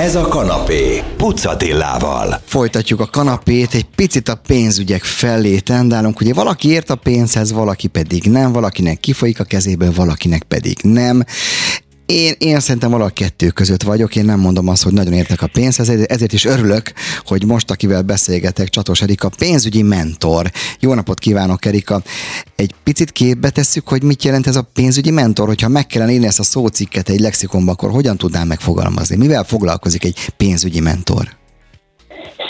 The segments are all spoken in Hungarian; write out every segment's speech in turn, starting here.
Ez a kanapé, Pucatillával. Folytatjuk a kanapét, egy picit a pénzügyek felé tendálunk. Ugye valaki ért a pénzhez, valaki pedig nem, valakinek kifolyik a kezéből, valakinek pedig nem. Én, én szerintem valahol kettő között vagyok, én nem mondom azt, hogy nagyon értek a pénzhez, ezért is örülök, hogy most, akivel beszélgetek, Csatos Erika, pénzügyi mentor. Jó napot kívánok, Erika! Egy picit képbe tesszük, hogy mit jelent ez a pénzügyi mentor, hogyha meg kellene írni ezt a szócikket egy lexikonba, akkor hogyan tudnám megfogalmazni? Mivel foglalkozik egy pénzügyi mentor?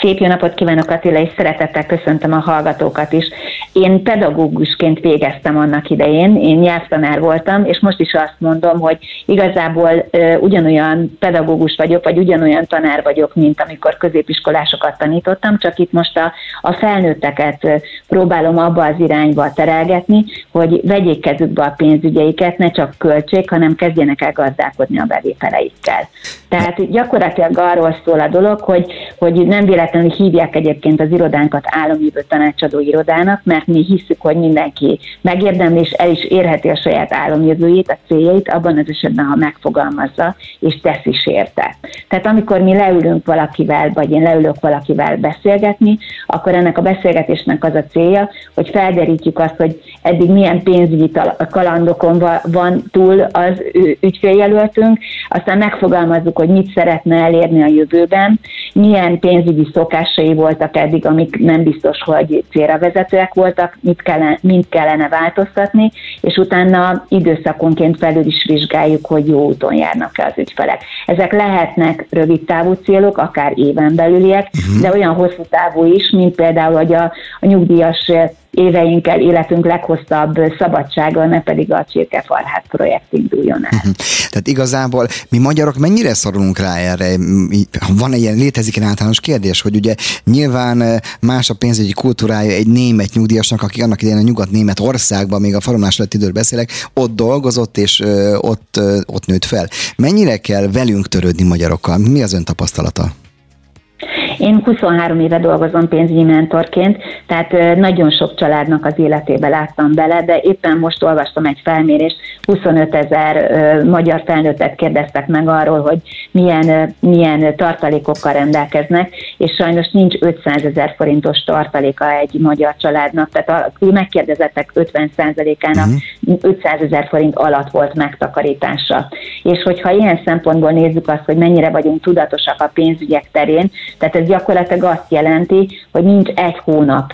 Szép jó napot kívánok Attila, és szeretettel köszöntöm a hallgatókat is. Én pedagógusként végeztem annak idején, én nyelvtanár voltam, és most is azt mondom, hogy igazából ugyanolyan pedagógus vagyok, vagy ugyanolyan tanár vagyok, mint amikor középiskolásokat tanítottam, csak itt most a, a felnőtteket próbálom abba az irányba terelgetni, hogy vegyék kezükbe a pénzügyeiket, ne csak költsék, hanem kezdjenek el gazdálkodni a bevételeikkel. Tehát gyakorlatilag arról szól a dolog, hogy, hogy nem véletlenül hívják egyébként az irodánkat államjövő tanácsadó irodának, mert mi hiszük, hogy mindenki megérdemli és el is érheti a saját álomjövőjét, a céljait, abban az esetben, ha megfogalmazza és tesz is érte. Tehát amikor mi leülünk valakivel, vagy én leülök valakivel beszélgetni, akkor ennek a beszélgetésnek az a célja, hogy felderítjük azt, hogy eddig milyen pénzügyi kalandokon van túl az ügyféljelöltünk, aztán megfogalmazzuk, hogy mit szeretne elérni a jövőben, milyen pénzügyi szokásai voltak eddig, amik nem biztos, hogy célra vezetőek voltak, mit kellene, mint kellene változtatni, és utána időszakonként felül is vizsgáljuk, hogy jó úton járnak-e az ügyfelek. Ezek lehetnek rövid távú célok, akár éven belüliek, uh-huh. de olyan hosszú távú is, mint például, hogy a, a nyugdíjas éveinkkel életünk leghosszabb szabadsága, ne pedig a csirkefarhát projekt induljon el. Tehát igazából mi magyarok mennyire szorulunk rá erre? Van egy ilyen, létezik egy általános kérdés, hogy ugye nyilván eh, más a pénzügyi kultúrája egy német nyugdíjasnak, aki annak idején a nyugat-német országban, még a falomás lett időről beszélek, ott dolgozott és eh, ott, eh, ott nőtt fel. Mennyire kell velünk törődni magyarokkal? Mi az ön tapasztalata? Én 23 éve dolgozom pénzügyi mentorként, tehát nagyon sok családnak az életébe láttam bele, de éppen most olvastam egy felmérést, 25 ezer magyar felnőttet kérdeztek meg arról, hogy milyen, milyen tartalékokkal rendelkeznek, és sajnos nincs 500 ezer forintos tartaléka egy magyar családnak, tehát a megkérdezettek 50%-ának uh-huh. 500 ezer forint alatt volt megtakarítása. És hogyha ilyen szempontból nézzük azt, hogy mennyire vagyunk tudatosak a pénzügyek terén, tehát ez gyakorlatilag azt jelenti, hogy nincs egy hónap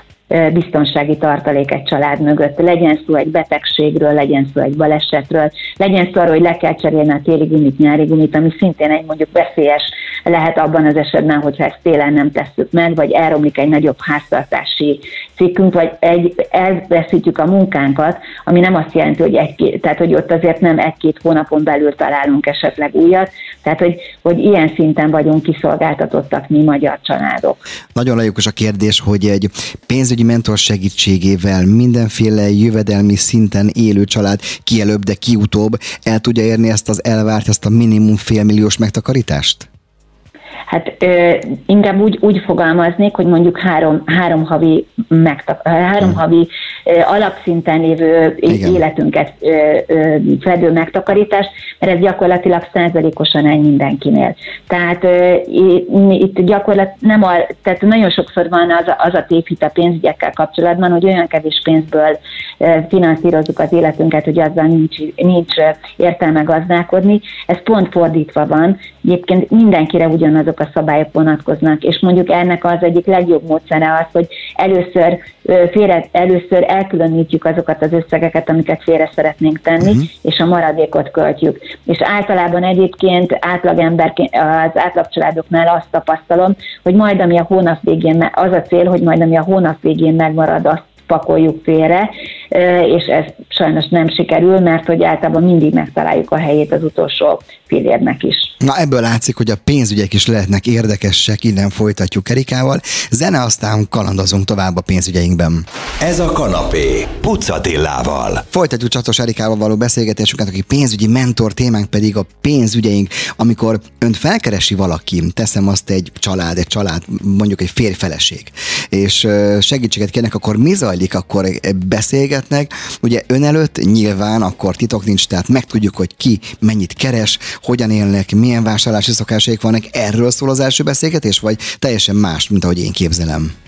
biztonsági tartalék egy család mögött. Legyen szó egy betegségről, legyen szó egy balesetről, legyen szó arról, hogy le kell cserélni a téli gumit, nyári gumit, ami szintén egy mondjuk veszélyes lehet abban az esetben, hogyha ezt télen nem tesszük meg, vagy elromlik egy nagyobb háztartási cikkünk, vagy egy, elveszítjük a munkánkat, ami nem azt jelenti, hogy, egy, tehát, hogy ott azért nem egy-két hónapon belül találunk esetleg újat, tehát hogy, hogy ilyen szinten vagyunk kiszolgáltatottak mi magyar családok. Nagyon lejukos a kérdés, hogy egy pénzügyi mentor segítségével mindenféle jövedelmi szinten élő család ki előbb, de ki el tudja érni ezt az elvárt, ezt a minimum félmilliós megtakarítást? Hát ö, inkább úgy, úgy fogalmaznék, hogy mondjuk három, három havi, megtak, három hmm. havi ö, alapszinten lévő Igen. életünket ö, ö, fedő megtakarítás, mert ez gyakorlatilag százalékosan el mindenkinél. Tehát ö, itt gyakorlat nem a, tehát nagyon sokszor van az az a tévhit a pénzügyekkel kapcsolatban, hogy olyan kevés pénzből ö, finanszírozzuk az életünket, hogy azzal nincs, nincs értelme gazdálkodni. Ez pont fordítva van. Egyébként mindenkire ugyanazok azok a szabályok vonatkoznak, és mondjuk ennek az egyik legjobb módszere az, hogy először, félre, először elkülönítjük azokat az összegeket, amiket félre szeretnénk tenni, uh-huh. és a maradékot költjük. És általában egyébként átlagemberként, az átlagcsaládoknál azt tapasztalom, hogy majd ami a hónap végén, az a cél, hogy majd ami a hónap végén megmarad, azt pakoljuk félre, és ez sajnos nem sikerül, mert hogy általában mindig megtaláljuk a helyét az utolsó fillérnek is. Na ebből látszik, hogy a pénzügyek is lehetnek érdekesek, innen folytatjuk Erikával. Zene aztán kalandozunk tovább a pénzügyeinkben. Ez a kanapé, Pucatillával. Folytatjuk Csatos Erikával való beszélgetésünket, aki pénzügyi mentor, témánk pedig a pénzügyeink. Amikor önt felkeresi valaki, teszem azt egy család, egy család, mondjuk egy férj feleség, és segítséget kérnek, akkor mi zajlik zajlik, akkor beszélgetnek. Ugye ön előtt nyilván akkor titok nincs, tehát megtudjuk, hogy ki mennyit keres, hogyan élnek, milyen vásárlási szokásaik vannak. Erről szól az első beszélgetés, vagy teljesen más, mint ahogy én képzelem?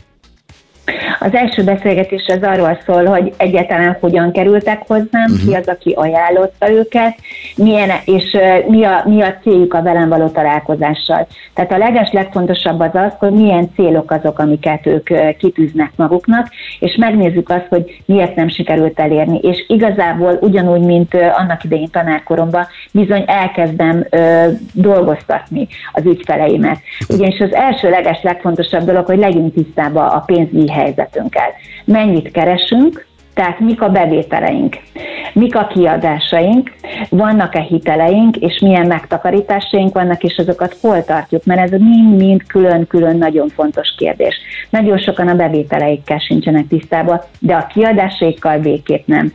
Az első beszélgetés az arról szól, hogy egyáltalán hogyan kerültek hozzám, uh-huh. ki az, aki ajánlotta őket, milyen, és mi a, mi a céljuk a velem való találkozással. Tehát a leges legfontosabb az az, hogy milyen célok azok, amiket ők kitűznek maguknak, és megnézzük azt, hogy miért nem sikerült elérni. És igazából ugyanúgy, mint annak idején tanárkoromban, bizony elkezdem ö, dolgoztatni az ügyfeleimet. Ugyanis az első leges legfontosabb dolog, hogy legyünk tisztában a pénzügyi helyzetünkkel. Mennyit keresünk, tehát mik a bevételeink, mik a kiadásaink, vannak-e hiteleink, és milyen megtakarításaink vannak, és azokat hol tartjuk, mert ez mind-mind külön-külön nagyon fontos kérdés. Nagyon sokan a bevételeikkel sincsenek tisztában, de a kiadásaikkal végképp nem.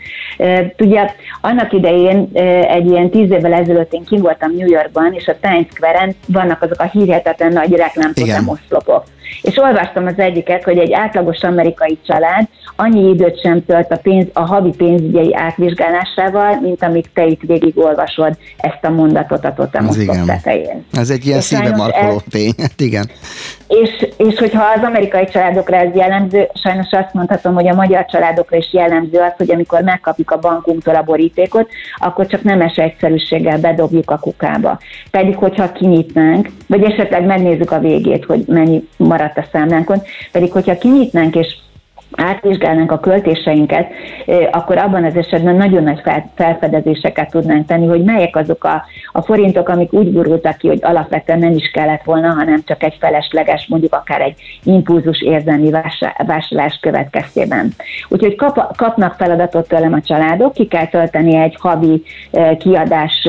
Ugye annak idején egy ilyen tíz évvel ezelőtt én kim voltam New Yorkban, és a Times Square-en vannak azok a hihetetlen nagy reklámfotomoszlopok. És olvastam az egyiket, hogy egy átlagos amerikai család annyi időt sem tölt a, pénz, a havi pénzügyei átvizsgálásával, mint amíg te itt végigolvasod ezt a mondatot a totemosztok tetején. Ez egy ilyen szíve markoló tény, igen. És, és hogyha az amerikai családokra ez jellemző, sajnos azt mondhatom, hogy a magyar családokra is jellemző az, hogy amikor megkapjuk a bankunktól a borítékot, akkor csak nemes egyszerűséggel bedobjuk a kukába. Pedig, hogyha kinyitnánk, vagy esetleg megnézzük a végét, hogy mennyi maradt a számlánkon, pedig, hogyha kinyitnánk és átvizsgálnánk a költéseinket, akkor abban az esetben nagyon nagy felfedezéseket tudnánk tenni, hogy melyek azok a, a forintok, amik úgy gurultak ki, hogy alapvetően nem is kellett volna, hanem csak egy felesleges, mondjuk akár egy impulzus érzelmi vásárlás következtében. Úgyhogy kap, kapnak feladatot tőlem a családok, ki kell tölteni egy havi kiadás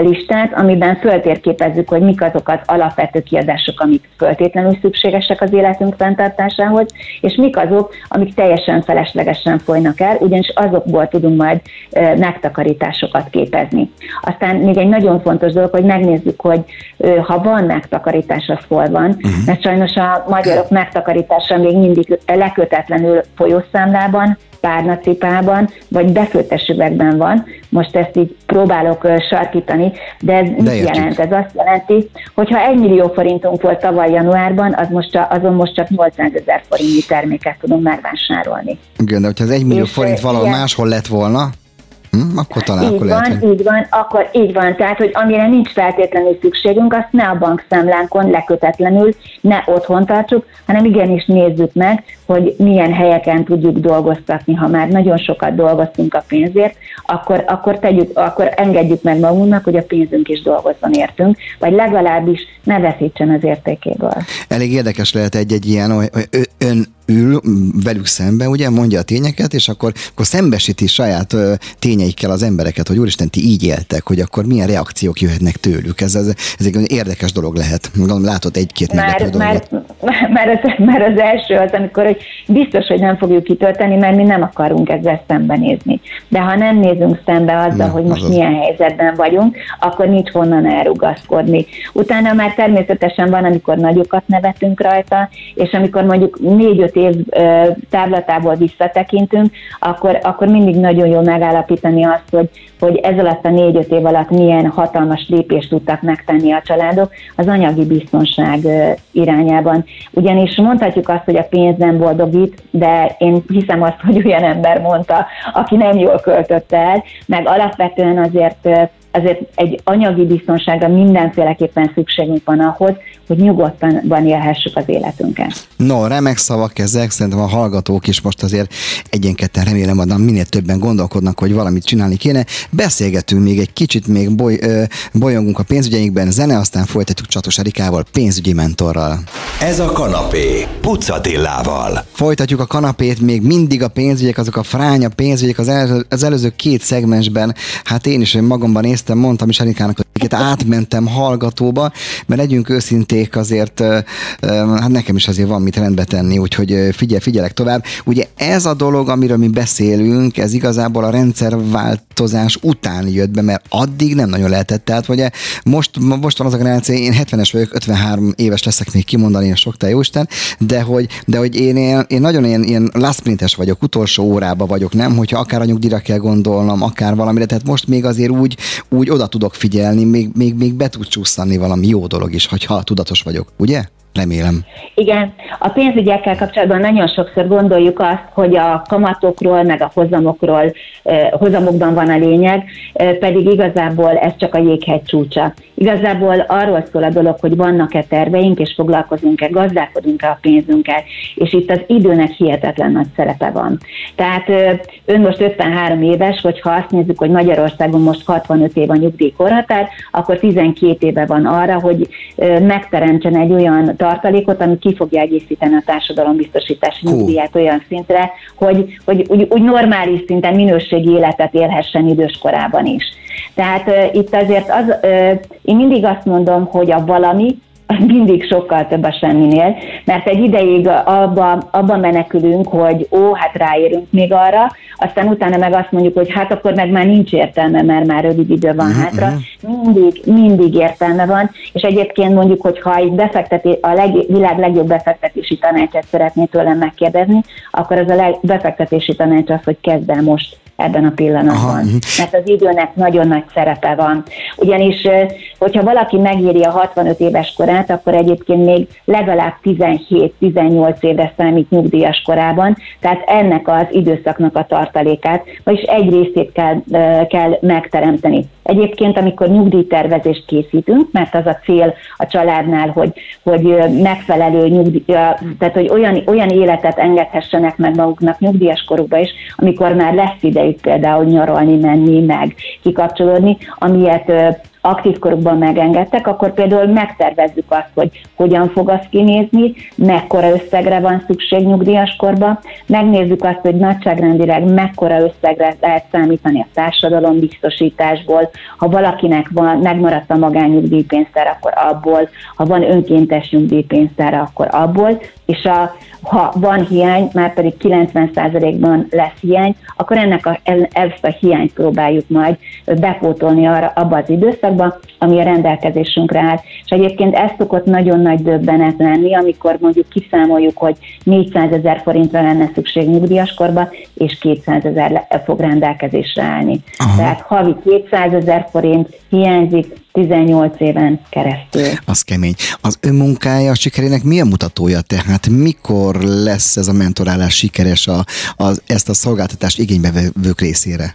listát, amiben föltérképezzük, hogy mik azok az alapvető kiadások, amik föltétlenül szükségesek az életünk fenntartásához, és mik azok, amik teljesen feleslegesen folynak el, ugyanis azokból tudunk majd megtakarításokat képezni. Aztán még egy nagyon fontos dolog, hogy megnézzük, hogy ha van megtakarítás, az hol van, uh-huh. mert sajnos a magyarok megtakarítása még mindig lekötetlenül folyószámlában, párnacipában, vagy befőttes üvegben van. Most ezt így próbálok sarkítani, de ez de mit jelent? Ez azt jelenti, hogy ha 1 millió forintunk volt tavaly januárban, az most, azon most csak 800 ezer forintnyi terméket tudunk megvásárolni. Igen, de hogyha az 1 millió És forint valahol ilyen... máshol lett volna, Hm, akkor talán így akkor van, lehet, hogy... így van, akkor így van. Tehát, hogy amire nincs feltétlenül szükségünk, azt ne a bankszámlánkon lekötetlenül, ne otthon tartsuk, hanem igenis nézzük meg, hogy milyen helyeken tudjuk dolgoztatni. Ha már nagyon sokat dolgoztunk a pénzért, akkor, akkor, tegyük, akkor engedjük meg magunknak, hogy a pénzünk is dolgozzon értünk, vagy legalábbis ne veszítsen az értékéből. Elég érdekes lehet egy-egy ilyen, hogy ön ül velük szemben, ugye, mondja a tényeket, és akkor, akkor szembesíti saját ö, tényeikkel az embereket, hogy úristen, ti így éltek, hogy akkor milyen reakciók jöhetnek tőlük. Ez, ez, ez egy érdekes dolog lehet. Gondolom, látod egy-két meglepő már, dolgot. Már, már, az, már az első az, amikor hogy biztos, hogy nem fogjuk kitölteni, mert mi nem akarunk ezzel szembenézni. De ha nem nézünk szembe azzal, Na, hogy most az milyen helyzetben vagyunk, akkor nincs honnan elrugaszkodni. Utána már természetesen van, amikor nagyokat nevetünk rajta, és amikor mondjuk négy-öt év távlatából visszatekintünk, akkor, akkor mindig nagyon jó megállapítani azt, hogy, hogy ez alatt a négy-öt év alatt milyen hatalmas lépést tudtak megtenni a családok az anyagi biztonság irányában. Ugyanis mondhatjuk azt, hogy a pénz nem boldogít, de én hiszem azt, hogy olyan ember mondta, aki nem jól költötte el, meg alapvetően azért azért egy anyagi biztonságra mindenféleképpen szükségünk van ahhoz, hogy nyugodtan élhessük az életünket. No, remek szavak ezek, szerintem a hallgatók is most azért egyenketten remélem adnak minél többen gondolkodnak, hogy valamit csinálni kéne. Beszélgetünk még egy kicsit, még boly, ö, bolyongunk a pénzügyeinkben, zene, aztán folytatjuk Csatos Erikával, pénzügyi mentorral. Ez a kanapé, Pucatillával. Folytatjuk a kanapét, még mindig a pénzügyek, azok a fránya pénzügyek az, el, az előző két szegmensben, hát én is magamban néztem, mondtam is Erikának, hogy átmentem hallgatóba, mert legyünk őszinték azért, hát nekem is azért van mit rendbe tenni, úgyhogy figyel, figyelek tovább. Ugye ez a dolog, amiről mi beszélünk, ez igazából a rendszerváltozás után jött be, mert addig nem nagyon lehetett. Tehát ugye most, most van az a generáció, én 70-es vagyok, 53 éves leszek még kimondani, a sok te jóisten, de hogy, de hogy én, én, én nagyon ilyen, ilyen last minutes vagyok, utolsó órába vagyok, nem? Hogyha akár a nyugdíjra kell gondolnom, akár valamire, tehát most még azért úgy, úgy oda tudok figyelni, még, még, még be tud csúszani valami jó dolog is, hogyha tudatos vagyok, ugye? Remélem. Igen, a pénzügyekkel kapcsolatban nagyon sokszor gondoljuk azt, hogy a kamatokról, meg a hozamokról, hozamokban van a lényeg, pedig igazából ez csak a jéghegy csúcsa. Igazából arról szól a dolog, hogy vannak-e terveink, és foglalkozunk-e, gazdálkodunk-e a pénzünkkel, és itt az időnek hihetetlen nagy szerepe van. Tehát eh, ön most 53 éves, hogyha azt nézzük, hogy Magyarországon most 65 év a nyugdíjkorhatár, akkor 12 éve van arra, hogy megteremtsen egy olyan tartalékot, ami ki fogja egészíteni a társadalombiztosítási nyugdíját olyan szintre, hogy, hogy úgy, úgy normális szinten minőségi életet élhessen időskorában is. Tehát uh, itt azért az, uh, én mindig azt mondom, hogy a valami mindig sokkal több a semminél, mert egy ideig abba, abba menekülünk, hogy ó, hát ráérünk még arra, aztán utána meg azt mondjuk, hogy hát akkor meg már nincs értelme, mert már rövid idő van uh-huh. hátra. Mindig, mindig értelme van, és egyébként mondjuk, hogy ha egy befekteti, a leg, világ legjobb befektetési tanácsát szeretné tőlem megkérdezni, akkor az a leg, befektetési tanács az, hogy kezd el most ebben a pillanatban. Aha. Mhm. Mert az időnek nagyon nagy szerepe van. Ugyanis, hogyha valaki megéri a 65 éves korát, akkor egyébként még legalább 17-18 évre számít nyugdíjas korában, tehát ennek az időszaknak a tartalékát, vagyis egy részét kell, kell megteremteni. Egyébként, amikor nyugdíjtervezést készítünk, mert az a cél a családnál, hogy, hogy megfelelő nyugdíj, tehát hogy olyan, olyan életet engedhessenek meg maguknak nyugdíjas korukba is, amikor már lesz idejük például nyaralni, menni, meg kikapcsolódni, amilyet aktív korukban megengedtek, akkor például megtervezzük azt, hogy hogyan fog az kinézni, mekkora összegre van szükség nyugdíjas korban, megnézzük azt, hogy nagyságrendileg mekkora összegre lehet számítani a társadalom biztosításból, ha valakinek van, megmaradt a magányugdíjpénztár, akkor abból, ha van önkéntes nyugdíjpénztár, akkor abból, és a, ha van hiány, már pedig 90%-ban lesz hiány, akkor ennek a, ezt a hiányt próbáljuk majd bepótolni arra, abba az időszakban, ami a rendelkezésünkre áll. És egyébként ez szokott nagyon nagy döbbenet lenni, amikor mondjuk kiszámoljuk, hogy 400 ezer forintra lenne szükség nyugdíjaskorba, és 200 ezer fog rendelkezésre állni. Aha. Tehát havi 200 ezer forint hiányzik 18 éven keresztül. Az kemény. Az önmunkája sikerének milyen mutatója tehát? Mikor lesz ez a mentorálás sikeres a, a, ezt a szolgáltatást igénybevők részére?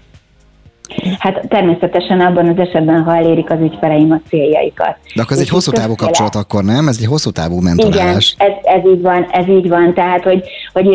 Hát természetesen abban az esetben, ha elérik az ügyfeleim a céljaikat. De akkor ez egy hosszú távú kapcsolat akkor, nem? Ez egy hosszú távú mentorálás. Igen, ez, ez így van, ez így van. Tehát, hogy, hogy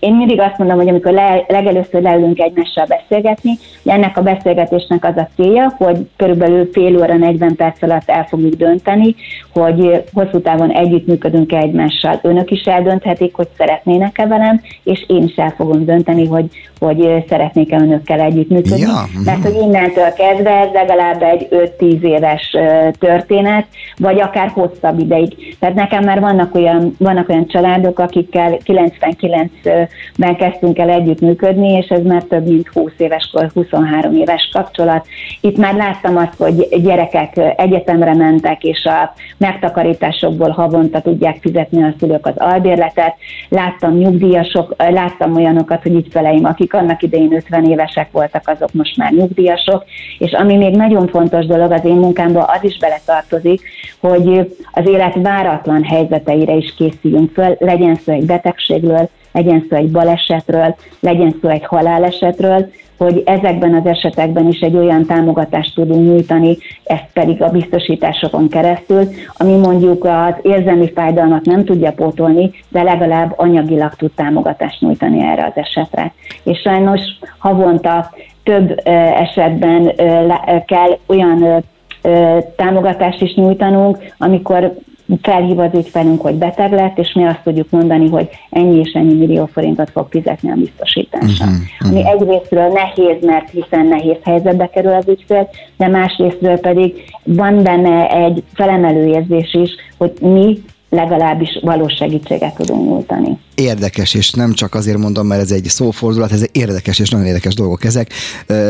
én mindig azt mondom, hogy amikor le, legelőször leülünk egymással beszélgetni, ennek a beszélgetésnek az a célja, hogy körülbelül fél óra, 40 perc alatt el fogjuk dönteni, hogy hosszú távon együttműködünk-e egymással. Önök is eldönthetik, hogy szeretnének-e velem, és én is el fogom dönteni, hogy, hogy szeretnék-e önökkel együttműködni. Ja. Mert hogy innentől kezdve ez legalább egy 5-10 éves történet, vagy akár hosszabb ideig. Tehát nekem már vannak olyan, vannak olyan családok, akikkel 99-ben kezdtünk el együttműködni, és ez már több mint 20 éves, 23 éves kapcsolat. Itt már láttam azt, hogy gyerekek egyetemre mentek, és a megtakarításokból havonta tudják fizetni a szülők az albérletet. Láttam nyugdíjasok, láttam olyanokat, hogy ügyfeleim, akik annak idején 50 évesek voltak, azok most már nyugdíjasok, és ami még nagyon fontos dolog az én munkámban, az is beletartozik, hogy az élet váratlan helyzeteire is készüljünk föl, legyen szó egy betegségről, legyen szó egy balesetről, legyen szó egy halálesetről, hogy ezekben az esetekben is egy olyan támogatást tudunk nyújtani, ezt pedig a biztosításokon keresztül, ami mondjuk az érzelmi fájdalmat nem tudja pótolni, de legalább anyagilag tud támogatást nyújtani erre az esetre. És sajnos havonta több esetben kell olyan támogatást is nyújtanunk, amikor felhív az ügyfelünk, hogy beteg lett, és mi azt tudjuk mondani, hogy ennyi és ennyi millió forintot fog fizetni a biztosításra. Uh-huh, uh-huh. Ami egyrésztről nehéz, mert hiszen nehéz helyzetbe kerül az ügyfél, de másrésztről pedig van benne egy felemelő érzés is, hogy mi legalábbis valós segítséget tudunk nyújtani. Érdekes, és nem csak azért mondom, mert ez egy szófordulat, ez érdekes és nagyon érdekes dolgok ezek.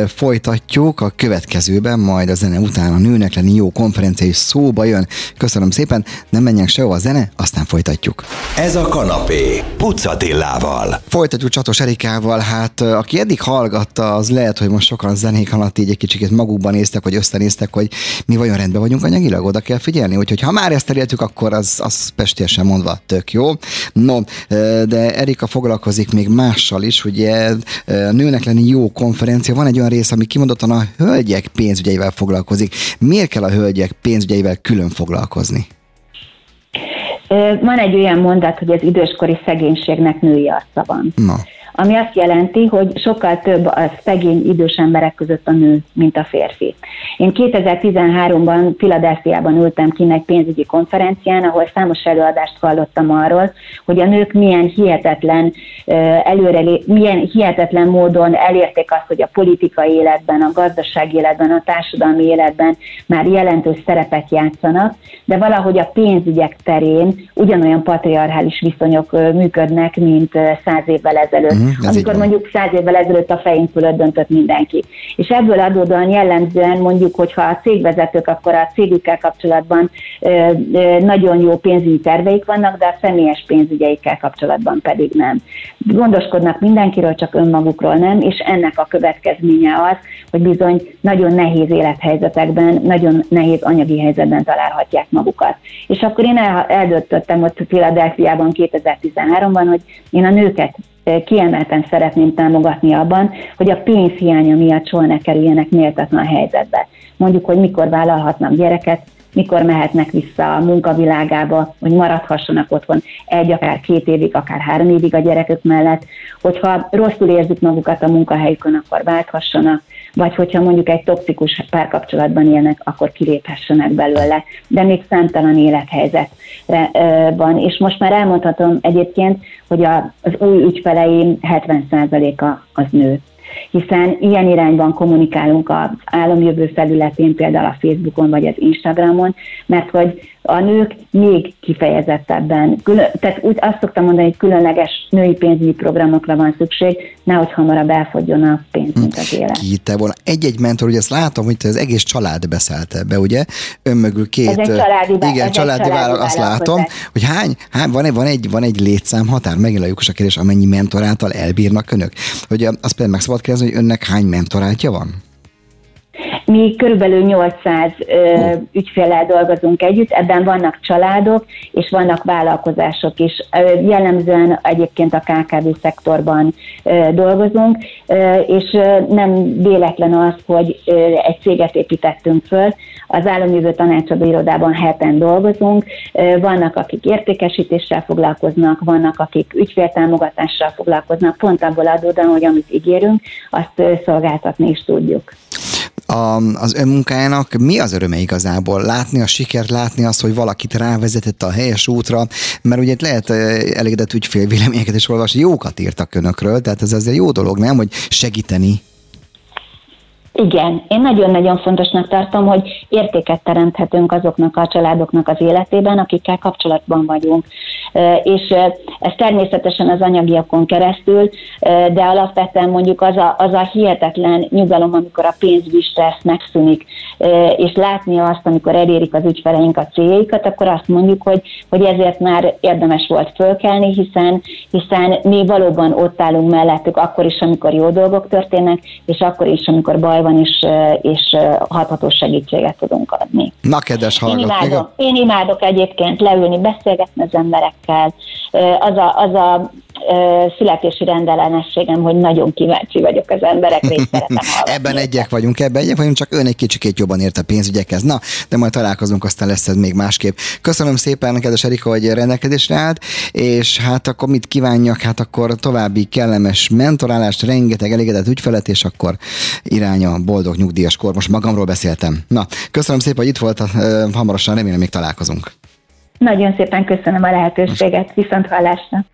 Folytatjuk a következőben, majd a zene után a nőnek lenni jó konferencia is szóba jön. Köszönöm szépen, nem menjünk sehova a zene, aztán folytatjuk. Ez a kanapé, Pucatillával. Folytatjuk Csatos Erikával, hát aki eddig hallgatta, az lehet, hogy most sokan zenék alatt így egy kicsit magukban néztek, vagy összenéztek, hogy mi vajon rendben vagyunk anyagilag, oda kell figyelni, úgyhogy ha már ezt elértük, akkor az, az pestésen mondva tök jó. No, de Erika foglalkozik még mással is, ugye nőnek lenni jó konferencia. Van egy olyan rész, ami kimondottan a hölgyek pénzügyeivel foglalkozik. Miért kell a hölgyek pénzügyeivel külön foglalkozni? Van egy olyan mondat, hogy az időskori szegénységnek női arca van. Na ami azt jelenti, hogy sokkal több a szegény idős emberek között a nő, mint a férfi. Én 2013-ban Filadelfiában ültem ki egy pénzügyi konferencián, ahol számos előadást hallottam arról, hogy a nők milyen hihetetlen előre, milyen hihetetlen módon elérték azt, hogy a politikai életben, a gazdasági életben, a társadalmi életben már jelentős szerepet játszanak, de valahogy a pénzügyek terén ugyanolyan patriarchális viszonyok működnek, mint száz évvel ezelőtt. Uh-huh, amikor mondjuk száz évvel ezelőtt a fejünk fölött döntött mindenki. És ebből adódóan jellemzően mondjuk, hogyha a cégvezetők, akkor a cégükkel kapcsolatban ö, ö, nagyon jó pénzügyi terveik vannak, de a személyes pénzügyeikkel kapcsolatban pedig nem. Gondoskodnak mindenkiről, csak önmagukról nem, és ennek a következménye az, hogy bizony nagyon nehéz élethelyzetekben, nagyon nehéz anyagi helyzetben találhatják magukat. És akkor én el, eldöntöttem ott Filadelfiában 2013-ban, hogy én a nőket kiemelten szeretném támogatni abban, hogy a pénz hiánya miatt soha ne kerüljenek méltatlan helyzetbe. Mondjuk, hogy mikor vállalhatnak gyereket, mikor mehetnek vissza a munkavilágába, hogy maradhassanak otthon egy, akár két évig, akár három évig a gyerekük mellett, hogyha rosszul érzik magukat a munkahelyükön, akkor válthassanak, vagy hogyha mondjuk egy toxikus párkapcsolatban élnek, akkor kiléphessenek belőle, de még számtalan élethelyzet van. És most már elmondhatom egyébként, hogy az új ügyfeleim 70%-a az nő hiszen ilyen irányban kommunikálunk az államjövő felületén, például a Facebookon vagy az Instagramon, mert hogy a nők még kifejezettebben, külön, tehát úgy azt szoktam mondani, hogy különleges női pénzügyi programokra van szükség, nehogy hamarabb elfogjon a pénz, mint az élet. Ki volna egy-egy mentor, ugye ezt látom, hogy az egész család beszélt ebbe, ugye? Ön mögül két... Ez egy családi, igen, ez családi, családi vállal, azt látom, hogy hány, hány van, egy, van, egy, van egy létszám határ, megint a lyukos a kérdés, amennyi mentoráltal elbírnak önök. Hogy azt például meg kérdezni, hogy önnek hány mentorátja van? Mi körülbelül 800 ö, ügyféllel dolgozunk együtt, ebben vannak családok, és vannak vállalkozások is. Jellemzően egyébként a KKV szektorban ö, dolgozunk, ö, és nem véletlen az, hogy egy céget építettünk föl, az államjövő tanácsadó irodában heten dolgozunk, vannak, akik értékesítéssel foglalkoznak, vannak, akik ügyféltámogatással foglalkoznak, pont abból adódóan, hogy amit ígérünk, azt szolgáltatni is tudjuk a, az önmunkájának. Mi az öröme igazából? Látni a sikert, látni azt, hogy valakit rávezetett a helyes útra, mert ugye lehet elégedett ügyfél véleményeket is olvasni, jókat írtak önökről, tehát ez azért jó dolog, nem, hogy segíteni igen, én nagyon-nagyon fontosnak tartom, hogy értéket teremthetünk azoknak a családoknak az életében, akikkel kapcsolatban vagyunk. És ez természetesen az anyagiakon keresztül, de alapvetően mondjuk az a, az a hihetetlen nyugalom, amikor a pénzügyi stressz megszűnik, és látni azt, amikor elérik az ügyfeleink a céljaikat, akkor azt mondjuk, hogy, hogy ezért már érdemes volt fölkelni, hiszen, hiszen mi valóban ott állunk mellettük akkor is, amikor jó dolgok történnek, és akkor is, amikor baj van, és, és hathatós segítséget tudunk adni. Na, kedves hallgat, én imádok, én imádok egyébként leülni, beszélgetni az emberekkel. Az a, az a születési rendellenességem, hogy nagyon kíváncsi vagyok az emberek szeretem Ebben egyek vagyunk, ebben egyek vagyunk, csak ön egy kicsikét jobban ért a pénzügyekhez. Na, de majd találkozunk, aztán lesz ez még másképp. Köszönöm szépen, kedves Erika, hogy rendelkezésre állt, és hát akkor mit kívánjak? Hát akkor további kellemes mentorálást, rengeteg elégedett ügyfelet, és akkor irány a boldog nyugdíjas kor. Most magamról beszéltem. Na, köszönöm szépen, hogy itt volt, hamarosan remélem még találkozunk. Nagyon szépen köszönöm a lehetőséget, viszont hallásra.